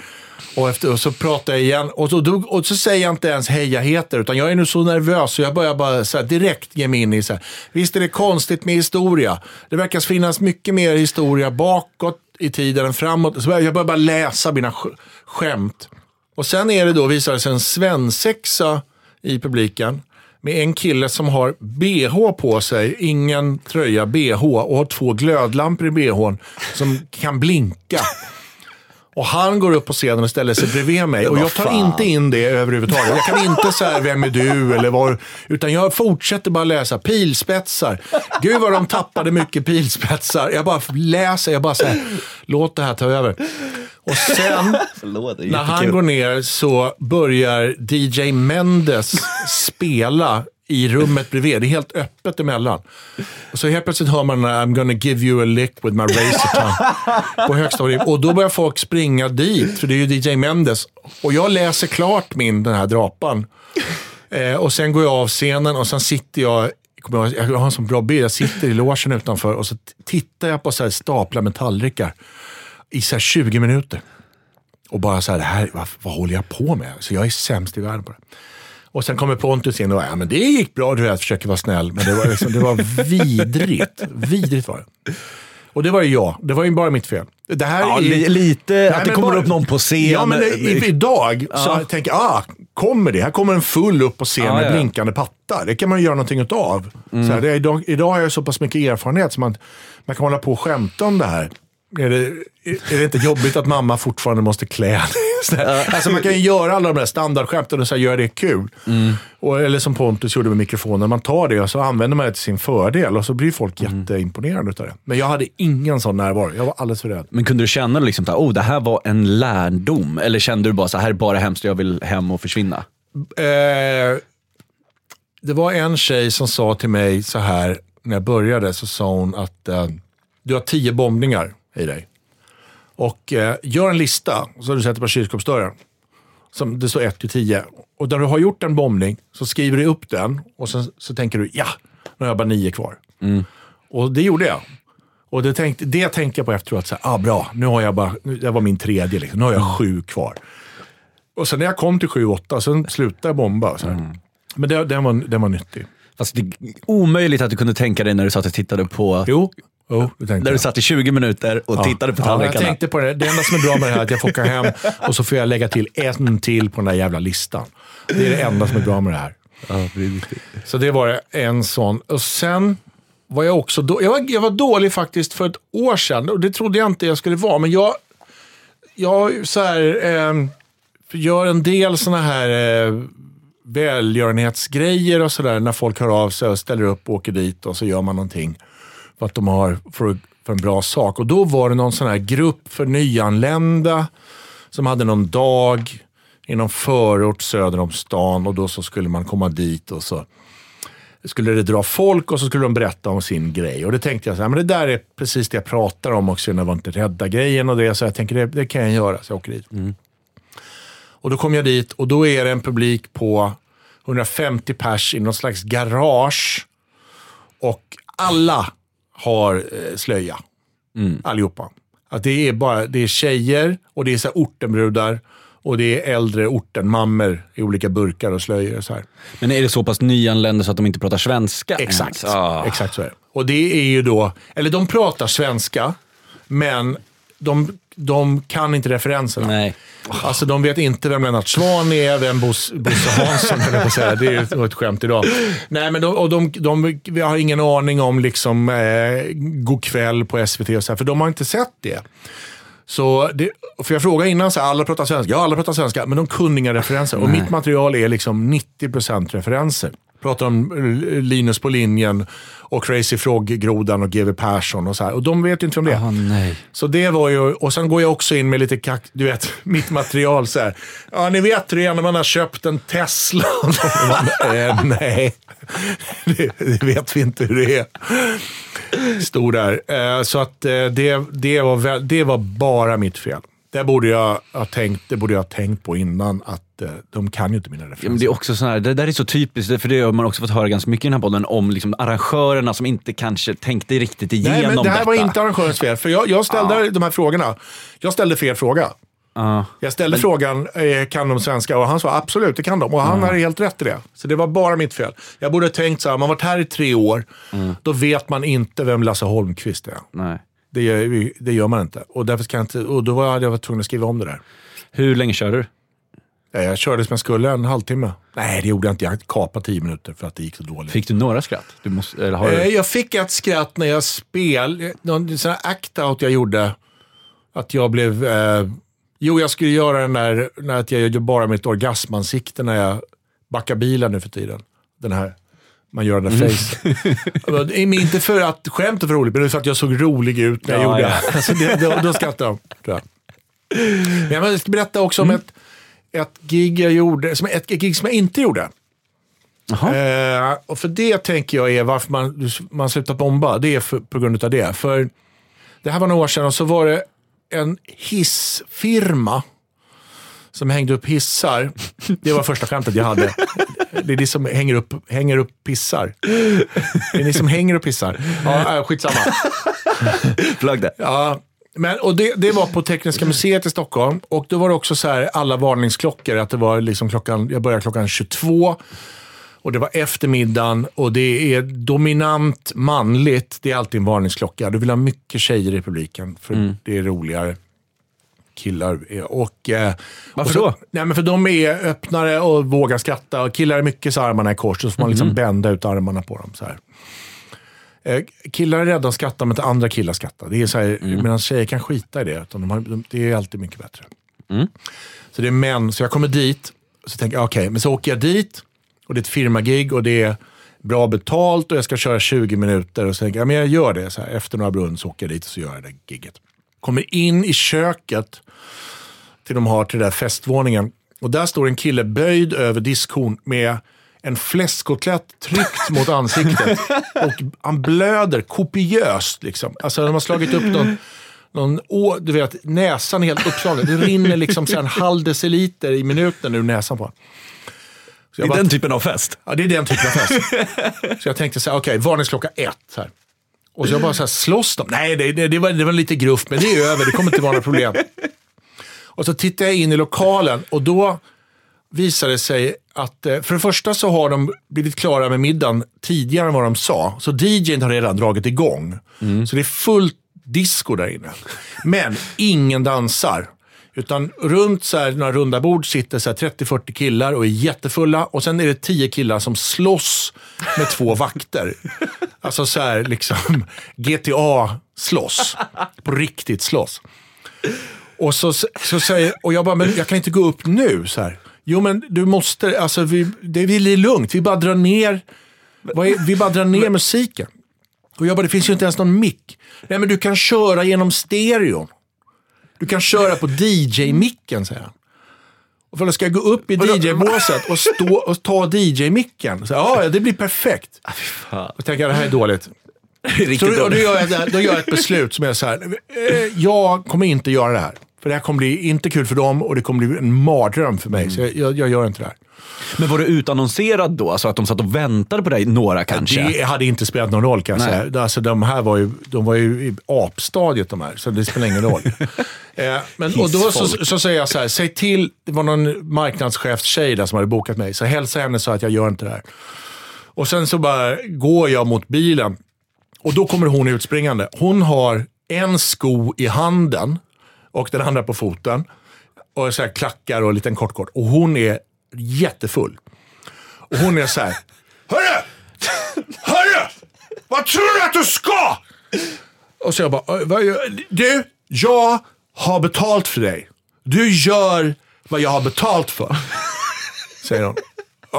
Och, efter, och så pratar jag igen och så, och så säger jag inte ens hej jag heter utan jag är nu så nervös så jag börjar bara så här, direkt ge mig in i så här, visst är det konstigt med historia. Det verkar finnas mycket mer historia bakåt i tiden än framåt. Så jag börjar bara läsa mina sk- skämt. Och sen är det då, visar det sig en svensexa i publiken med en kille som har bh på sig, ingen tröja, bh och har två glödlampor i bhn som kan blinka. Och han går upp på scenen och ställer sig bredvid mig. Och jag tar fan. inte in det överhuvudtaget. Jag kan inte säga vem är du eller var. Utan jag fortsätter bara läsa. Pilspetsar. Gud vad de tappade mycket pilspetsar. Jag bara läser. Jag bara säger låt det här ta över. Och sen Förlåt, när han går ner så börjar DJ Mendes spela i rummet bredvid. Det är helt öppet emellan. Och så helt plötsligt hör man I'm gonna give you a lick with my razor tongue på högsta volym. Och då börjar folk springa dit, för det är ju DJ Mendes. Och jag läser klart min, den här drapan. Eh, och sen går jag av scenen och sen sitter jag, jag har en sån bra bild, jag sitter i logen utanför och så tittar jag på så här staplar med tallrikar i så här 20 minuter. Och bara så här, det här vad, vad håller jag på med? Så jag är sämst i världen på det. Och sen kommer Pontus in och ja, men det gick bra, du vet, försöker vara snäll. Men det var, liksom, det var vidrigt. Vidrigt var det. Och det var ju jag. Det var ju bara mitt fel. Det här Ja, är, li- lite Nej, att det kommer bara- upp någon på scen. Ja, men det, i, idag så tänker jag, ah, kommer det? Här kommer en full upp på scen Ja, med ja. Mm. blinkande pattar. Det kan man ju göra någonting utav. Så här, det är, idag, idag har jag så pass mycket erfarenhet så man, man kan hålla på och skämta om det här. Är det, är det inte jobbigt att mamma fortfarande måste klä. Alltså man kan ju göra alla de där standardskämten och så här, göra det kul. Mm. Och, eller som Pontus gjorde med mikrofonen, man tar det och så använder man det till sin fördel och så blir folk Mm. jätteimponerade utav det. Men jag hade ingen sån närvaro, jag var alldeles för rädd. Men kunde du känna liksom att oh, det här var en lärdom? Eller kände du bara så här är bara hemskt, jag vill hem och försvinna? Eh, det var en tjej som sa till mig så här, när jag började, så sa hon att eh, du har tio bombningar i dig. Och eh, gör en lista, så du sätter på kylskåpsdörren. Som det står 1 till 10. Och när du har gjort en bombning så skriver du upp den och sen så tänker du, ja, nu har jag bara nio kvar. Och det gjorde jag. Och det tänkte, det tänkte jag på efteråt, så här, ah, bra, nu har jag bara, nu- det var min tredje, liksom. nu har jag sju kvar. Och sen när jag kom till 7-8, sen slutade jag bomba. Så här. Men det, den, var, den var nyttig. Fast det är omöjligt att du kunde tänka dig när du satt och tittade på... Jo, tänkte När du satt i 20 minuter och tittade på Ja, jag tallrikarna. tänkte på det. Det enda som är bra med det här är att jag får åka hem och så får jag lägga till en till på den där jävla listan. Det är det enda som är bra med det här. Så det var en sån. Och sen var jag också då, jag, var, jag var dålig faktiskt för ett år sedan och det trodde jag inte jag skulle vara. Men jag, jag så här, eh, gör en del såna här eh, välgörenhetsgrejer och sådär när folk hör av sig och ställer upp och åker dit och så gör man någonting för att de har för, för en bra sak. Och då var det någon sån här grupp för nyanlända som hade någon dag i någon förort söder om stan och då så skulle man komma dit och så skulle det dra folk och så skulle de berätta om sin grej. Och det tänkte jag, så här, men det där är precis det jag pratar om också, när jag var inte rädda grejen och det. Så jag tänker, det, det kan jag göra, så jag åker dit. Och då kom jag dit och då är det en publik på 150 pers i någon slags garage. Och alla har eh, slöja. Allihopa. Att det är bara det är tjejer och det är så ortenbrudar och det är äldre ortenmammor i olika burkar och slöjor. Och så här. Men är det så pass nyanlända så att de inte pratar svenska? Exakt. Ah. Exakt så är det. Och det är ju då, eller de pratar svenska, men de, de kan inte referenserna. Nej. Alltså de vet inte vem Lennart Swahn är, vem Bos- Bosse Hansson höll på säga. Det är ett skämt idag. Nej, men de, och de, de, vi har ingen aning om liksom, eh, God kväll på SVT och så här, för de har inte sett det. Så det, för jag frågade innan, så här, alla pratar svenska. Ja, alla pratar svenska, men de kunde inga referenser. Och mitt material är liksom 90% referenser. Pratar om Linus på linjen och Crazy Frog-grodan och GW Persson och så här. Och de vet ju inte om det nej. Så det var ju, och sen går jag också in med lite kack, du vet, mitt material så här. Ja, ni vet hur det är när man har köpt en Tesla. Bara, eh, nej, det, det vet vi inte hur det är. Stod där. Eh, så att eh, det, det, var väl, det var bara mitt fel. Det borde jag ha tänkt, det borde jag ha tänkt på innan att eh, de kan ju inte mina Ja, men referenser. det är också sån här, det där är så typiskt, för det har man också fått höra ganska mycket i den här podden om liksom arrangörerna som inte kanske tänkte riktigt igenom Nej, men det här detta. var inte arrangörens fel. För jag, jag ställde de här frågorna. Jag ställde fel fråga. Ja. Jag ställde frågan, eh, kan de svenska? Och han sa absolut, det kan de. Och han hade helt rätt i det. Så det var bara mitt fel. Jag borde ha tänkt så här, man varit här i tre år, då vet man inte vem Lasse Holmqvist är. Nej. Det gör, det gör man inte. Och, därför kan inte. och då var jag, jag var tvungen att skriva om det där. Hur länge kör du? Ja, Jag körde som jag skulle, en halvtimme. Nej, det gjorde jag inte. Jag kapade tio minuter för att det gick så dåligt. Fick du några skratt? Du måste, eller har Eh, du? Jag fick ett skratt när jag spel, någon sån här act-out jag gjorde. Att jag blev, eh, Jo, jag skulle göra den där, när att jag gör bara mitt orgasmansikte när jag backar bilen nu för tiden. Den här, man gör den där face. Men inte för att skämtet var roligt, men för att jag såg rolig ut när jag Ja, gjorde ja. det. Alltså det då, då skrattade de, tror jag. Men jag ska berätta också om ett, ett gig jag gjorde, som, ett gig som jag inte gjorde. Eh, och för det tänker jag är varför man, man slutar bomba. Det är för, på grund av det. För det här var några år sedan och så var det en hissfirma som hängde upp hissar. Det var första skämtet jag hade. Det är ni som hänger upp, hänger upp pissar. Det är ni som hänger upp pissar. Ja, äh, skitsamma. Plugg det. Ja, men, och det, det var på Tekniska museet i Stockholm. Och då var det också så här, alla varningsklockor. Att det var liksom klockan, jag började klockan 22. Och det var eftermiddagen och det är dominant manligt. Det är alltid en varningsklocka. Du vill ha mycket tjejer i publiken, för det är roligare. Killar är, och... Eh, Varför så, då? Nej, men för de är öppnare och vågar skratta. Och killar är mycket så armarna i kors, så får man liksom bända ut armarna på dem. Så här. Eh, killar är rädda att skratta, men inte andra killar skrattar. Det är så här, Medan tjejer kan skita i det. Utan de har, de, det är alltid mycket bättre. Så det är män. Så jag kommer dit, så tänker jag, okej, men så åker jag dit och det är ett firmagig och det är bra betalt och jag ska köra 20 minuter. Och så tänker jag, ja, men jag gör det. Så här, efter några brunn så åker jag dit och så gör jag det gigget. Kommer in i köket till de har till den där festvåningen. Och där står en kille böjd över diskhon med en fläskkotlett tryckt mot ansiktet. Och han blöder kopiöst. Liksom. Alltså de har slagit upp någon, någon å, du vet, näsan är helt uppslagen. Det rinner liksom en halv deciliter i minuten ur näsan på honom. Det är bara- den typen av fest. Ja, det är den typen av fest. så jag tänkte så här, okej, varningsklocka ett. Här. Och så jag bara så här, slåss de? Nej, det, det, det, var, det var lite gruff, men det är över. Det kommer inte vara några problem. Och så tittar jag in i lokalen och då visar det sig att, eh, för det första så har de blivit klara med middagen tidigare än vad de sa. Så DJn har redan dragit igång. Så det är fullt disco där inne. Men ingen dansar. Utan runt så här, några runda bord sitter så här 30-40 killar och är jättefulla. Och sen är det 10 killar som slåss med två vakter. Alltså så här liksom GTA-slåss. På riktigt slåss. Och, så, så säger, och jag bara, men jag kan inte gå upp nu. Så här. Jo men du måste, alltså vi, det är lugnt. Vi bara drar ner, är, vi bara drar ner musiken. Och jag bara, det finns ju inte ens någon mick. Nej men du kan köra genom stereon. Du kan köra på DJ-micken, säger han. Och för då ska jag gå upp i DJ-båset och, stå och ta DJ-micken. Ja, det blir perfekt. Då tänker jag, det här är dåligt. Så och då, gör jag, då gör jag ett beslut som är så här. Eh, jag kommer inte göra det här. För det här kommer bli inte kul för dem och det kommer bli en mardröm för mig. Så jag, jag, jag gör inte det här. Men var du utannonserad då? Alltså att de satt och väntade på dig, några kanske? Det hade inte spelat någon roll kan jag Nej. säga. Alltså, de här var ju, de var ju i apstadiet de här, så det spelar ingen roll. eh, men, och då så, så säger jag så här, säg till, det var någon marknadschefstjej där som hade bokat mig, så hälsa henne så att jag gör inte det här. Och sen så bara går jag mot bilen och då kommer hon utspringande. Hon har en sko i handen och den andra på foten. Och så här klackar och en liten kort kort. Och hon är jättefull. Och hon är så här. Hörru! Hörru! Vad tror du att du ska? Och så jag bara, "Ö, vad gör- du, jag har betalt för dig. Du gör vad jag har betalt för. Säger hon.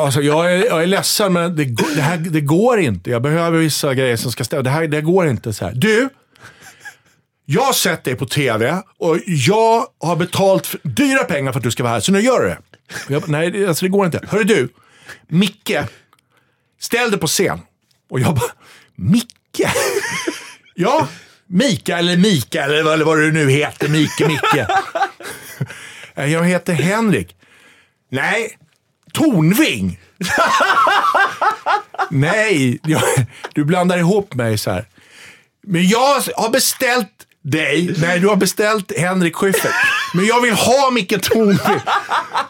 Alltså, jag, är, jag är ledsen, men det, går- det, här, det går inte. Jag behöver vissa grejer som ska stämma. Det här det går inte. så här. Du, jag har sett dig på tv och jag har betalt för, dyra pengar för att du ska vara här, så nu gör du det. Jag, nej, alltså, det går inte. Hörru du, Micke, ställ dig på scen. Och jag bara, Micke? ja, Mika eller Mika eller vad, eller vad du nu heter. Micke, Micke. "Nej, jag heter Henrik. Nej, Tornving. Nej, jag, du blandar ihop mig så här. Men jag har beställt dig. Nej, du har beställt Henrik Schyffert. Men jag vill ha Micke Tornving.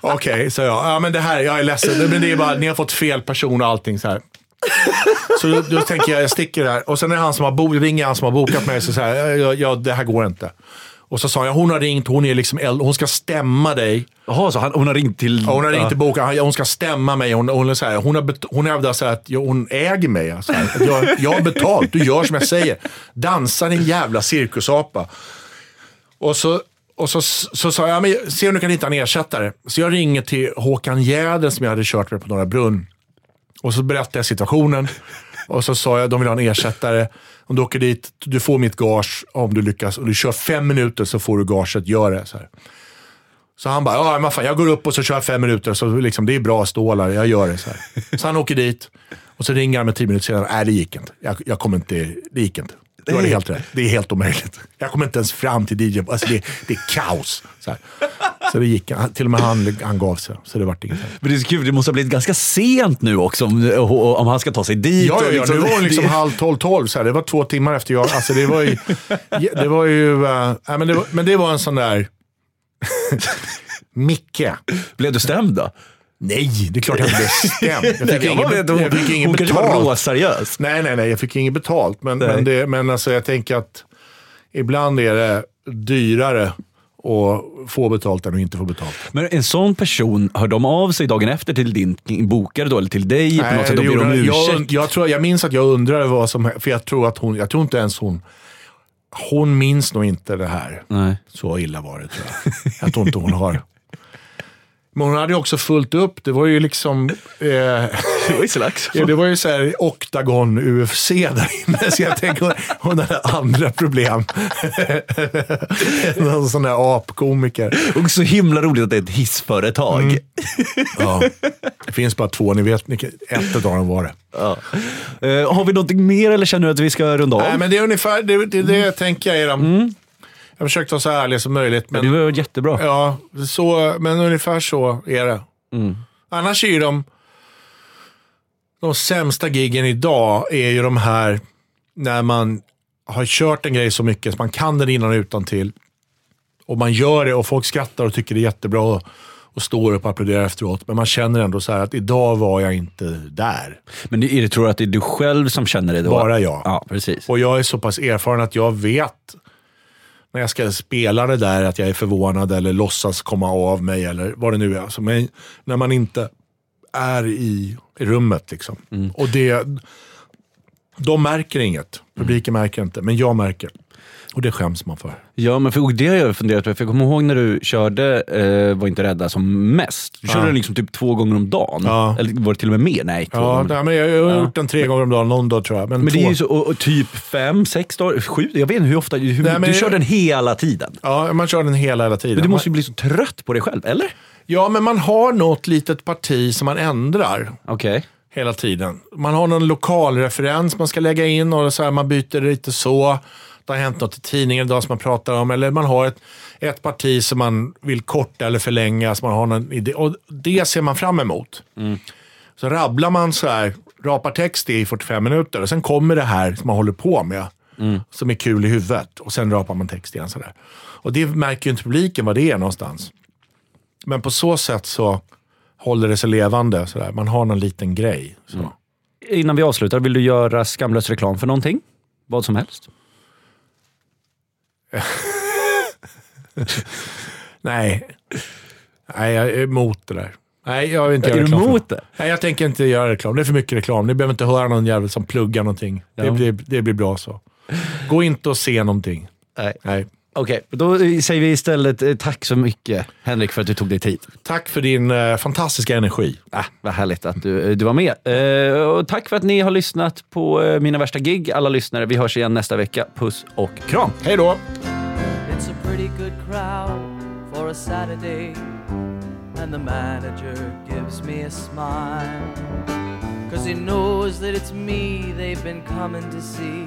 Okej, sa jag. Ja, men det här, jag är ledsen. Men det är bara, ni har fått fel person och allting så här. Så då, då tänker jag, jag sticker där. Och sen är det han som har, bo, ringer han som har bokat mig. Så så här, ja, ja, det här går inte. Och så sa jag, hon har ringt, hon är liksom äldre, hon ska stämma dig. Jaha, så han, hon har ringt till... Ja, hon har ringt till boken, hon ska stämma mig. Hon, hon, så här, hon, har hon hävdar så här att jag, hon äger mig. Alltså, att jag, jag har betalt, du gör som jag säger. Dansa din jävla cirkusapa. Och så, och så så sa jag, men se om du kan hitta en ersättare. Så jag ringer till Håkan Jäder som jag hade kört med på Norra Brunn. Och så berättade jag situationen. Och så sa jag, de vill ha en ersättare. Om du åker dit, du får mitt gage om du lyckas. Och du kör fem minuter så får du gaget, gör det. Så, här. så han bara, ja men fan, jag går upp och så kör jag fem minuter. Så liksom, det är bra stålar, jag gör det. Så, här. så han åker dit och så ringer han mig tio minuter senare. Nej, det gick inte. Jag, jag kommer inte, det gick inte. Du har helt rätt. Det är helt omöjligt. Jag kommer inte ens fram till DJ. Alltså det, det är kaos. Så, här. så det gick. Till och med han, han gav sig. Så det vart inget. Men det är så kul, det måste ha blivit ganska sent nu också om, om han ska ta sig dit. Ja, ja, ja liksom, nu var hon liksom halv tolv, tolv. Så här. Det var två timmar efter jag... Alltså det var ju... Det var ju äh, men, det var, men det var en sån där... Micke. Blev du stämd då? Nej, det är klart jag inte blev stämd. Jag fick Nej, inget, vet, hon, jag fick inget hon kanske var betalt. råseriös. Nej, nej, nej. Jag fick inget betalt. Men, Nej. men, det, men alltså, jag tänker att ibland är det dyrare att få betalt än att inte få betalt. Men en sån person, hör de av sig dagen efter till din bokare då, eller till dig på något sätt det ber om ursäkt? jag, jag, tror, jag minns att jag undrade vad som För jag tror att hon, jag tror inte ens hon, hon minns nog inte det här. Nej. Så illa var det tror jag. Jag tror inte hon har. Men hon hade ju också fullt upp. Det var ju liksom... Eh, Det var ju slags. Det var ju så här Octagon UFC där inne, så jag tänker hon, hade andra problem. Någon sån där apkomiker. Och så himla roligt att det är ett hissföretag. Mm. Ja. Det finns bara två, ni vet, ni, ett av dem var det. Ja. Eh, har vi någonting mer eller känner du att vi ska runda av? Nej, men det är ungefär det, det, det tänker jag. Är de, Jag försökte vara så ärlig som möjligt, Ja, men, det var jättebra. ja, så, men ungefär så är det. Annars är ju de, de sämsta giggen idag är ju de här när man har kört en grej så mycket så man kan den innan och utan till och man gör det och folk skrattar och tycker det är jättebra och, och står upp och applåderar efteråt. Men man känner ändå så här att idag var jag inte där. Men är det, tror du att det är du själv som känner det då? Bara jag. Ja, precis. Och jag är så pass erfaren att jag vet när jag ska spela det där att jag är förvånad eller låtsas komma av mig eller vad det nu är. Alltså, men när man inte är i, i rummet. Liksom. Och det, de märker inget. Publiken märker inte, men jag märker. Och det skäms man för. Ja, men för, det har jag funderat på. För jag kommer ihåg när du körde eh, Var inte rädda som mest. Du körde Ja. den liksom typ två gånger om dagen. Ja. Eller var det till och med mer? Nej, två Ja, gånger. nej, men jag har gjort den tre gånger om dagen, någon dag tror jag. Men, Men det är ju så, och, och typ fem, sex dagar, sju, jag vet inte hur ofta, hur, Nej, men- du kör den hela tiden. Ja, man kör den hela, hela tiden. Men du måste ju bli så trött på dig själv, eller? Ja, men man har något litet parti som man ändrar. Okej hela tiden. Man har någon lokalreferens man ska lägga in och så här, man byter lite så. Det har hänt något i tidningen idag som man pratar om. Eller man har ett, ett parti som man vill korta eller förlänga. Så man har någon idé. Och det ser man fram emot. Så rabblar man så här, rapar text i 45 minuter och sen kommer det här som man håller på med. Som är kul i huvudet. Och sen rapar man text igen. Så där. Och det märker ju inte publiken vad det är någonstans. Men på så sätt så håller det sig levande. Så där. Man har någon liten grej. Så. Innan vi avslutar, vill du göra skamlös reklam för någonting? Vad som helst? Nej. Nej, jag är emot det där. Nej, jag vill inte Är göra du reklam. för emot det? det? Nej, jag tänker inte göra reklam. Det är för mycket reklam. Ni behöver inte höra någon jävel som pluggar någonting. Det, Ja. blir, det blir bra så. Gå inte och se någonting. Nej. Nej. Okej, då säger vi istället eh, tack så mycket Henrik för att du tog dig tid. Tack för din eh, fantastiska energi. Ah, vad härligt att du, du var med. Eh, och tack för att ni har lyssnat på eh, Mina Värsta Gig, alla lyssnare. Vi hörs igen nästa vecka. Puss och kram! Hej då! It's a pretty good crowd for a Saturday, and the manager gives me a smile. Cause he knows that it's me they've been coming to see,